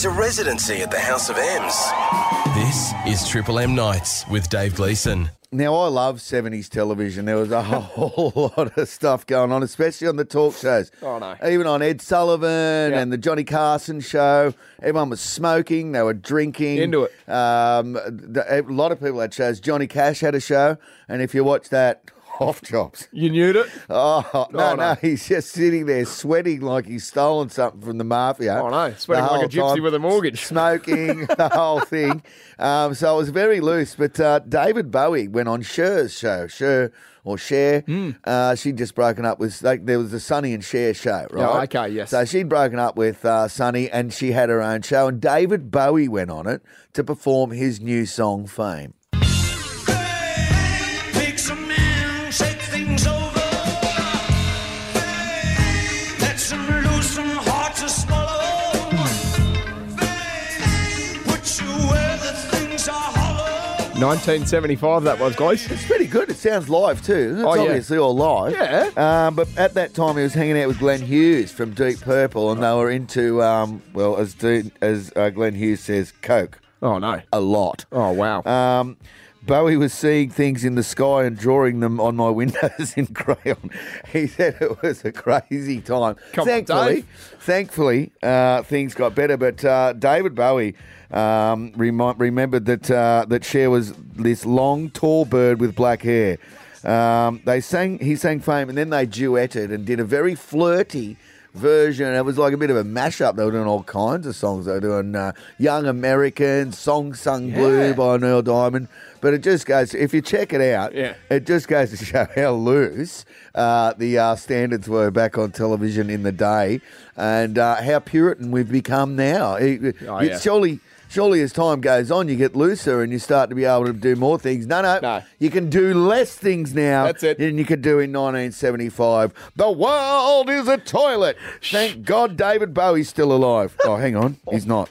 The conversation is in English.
It's a residency at the House of M's. This is Triple M Nights with Dave Gleeson. Now, I love 70s television. There was a whole lot of stuff going on, especially on the talk shows. Oh, no. Even on Ed Sullivan Yeah. and the Johnny Carson show. Everyone was smoking, they were drinking. Into it. Um, the, a lot of people had shows. Johnny Cash had a show. And if you watch that, off jobs. You knew it? Oh, no, Oh, no, no. he's just sitting there sweating like he's stolen something from the mafia. Oh, no. Sweating like a gypsy time. with a mortgage. Smoking, the whole thing. Um, so it was very loose. But uh, David Bowie went on Cher's show, Cher or Cher. Hmm. Uh, she'd just broken up with, like, there was a Sonny and Cher show, right? Yeah, okay, yes. So she'd broken up with uh, Sonny and she had her own show. And David Bowie went on it to perform his new song, Fame. 1975 that was, guys. It's pretty good. It sounds live too. It's Oh, yeah. obviously all live. Yeah. Um, but at that time, he was hanging out with Glenn Hughes from Deep Purple, and they were into, um, well, as as uh, Glenn Hughes says, coke Oh, no. a lot. Oh, wow. Um, Bowie was seeing things in the sky and drawing them on my windows in crayon. He said it was a crazy time. Come on, thankfully, Dave. thankfully, uh, things got better. But uh, David Bowie um, remi- remembered that uh, that Cher was this long, tall bird with black hair. Um, they sang, he sang "Fame," and then they duetted and did a very flirty version. It was like a bit of a mashup. They were doing all kinds of songs. They were doing uh, "Young Americans," "Song Sung Blue" by Neil Diamond. But it just goes. If you check it out, Yeah. it just goes to show how loose uh, the uh, standards were back on television in the day, and uh, how Puritan we've become now. It- Oh, it- yeah. Surely. Surely, as time goes on, you get looser and you start to be able to do more things. No, no, No. you can do less things now That's it. than you could do in 1975. The world is a toilet. Thank God David Bowie's still alive. Oh, hang on, he's not.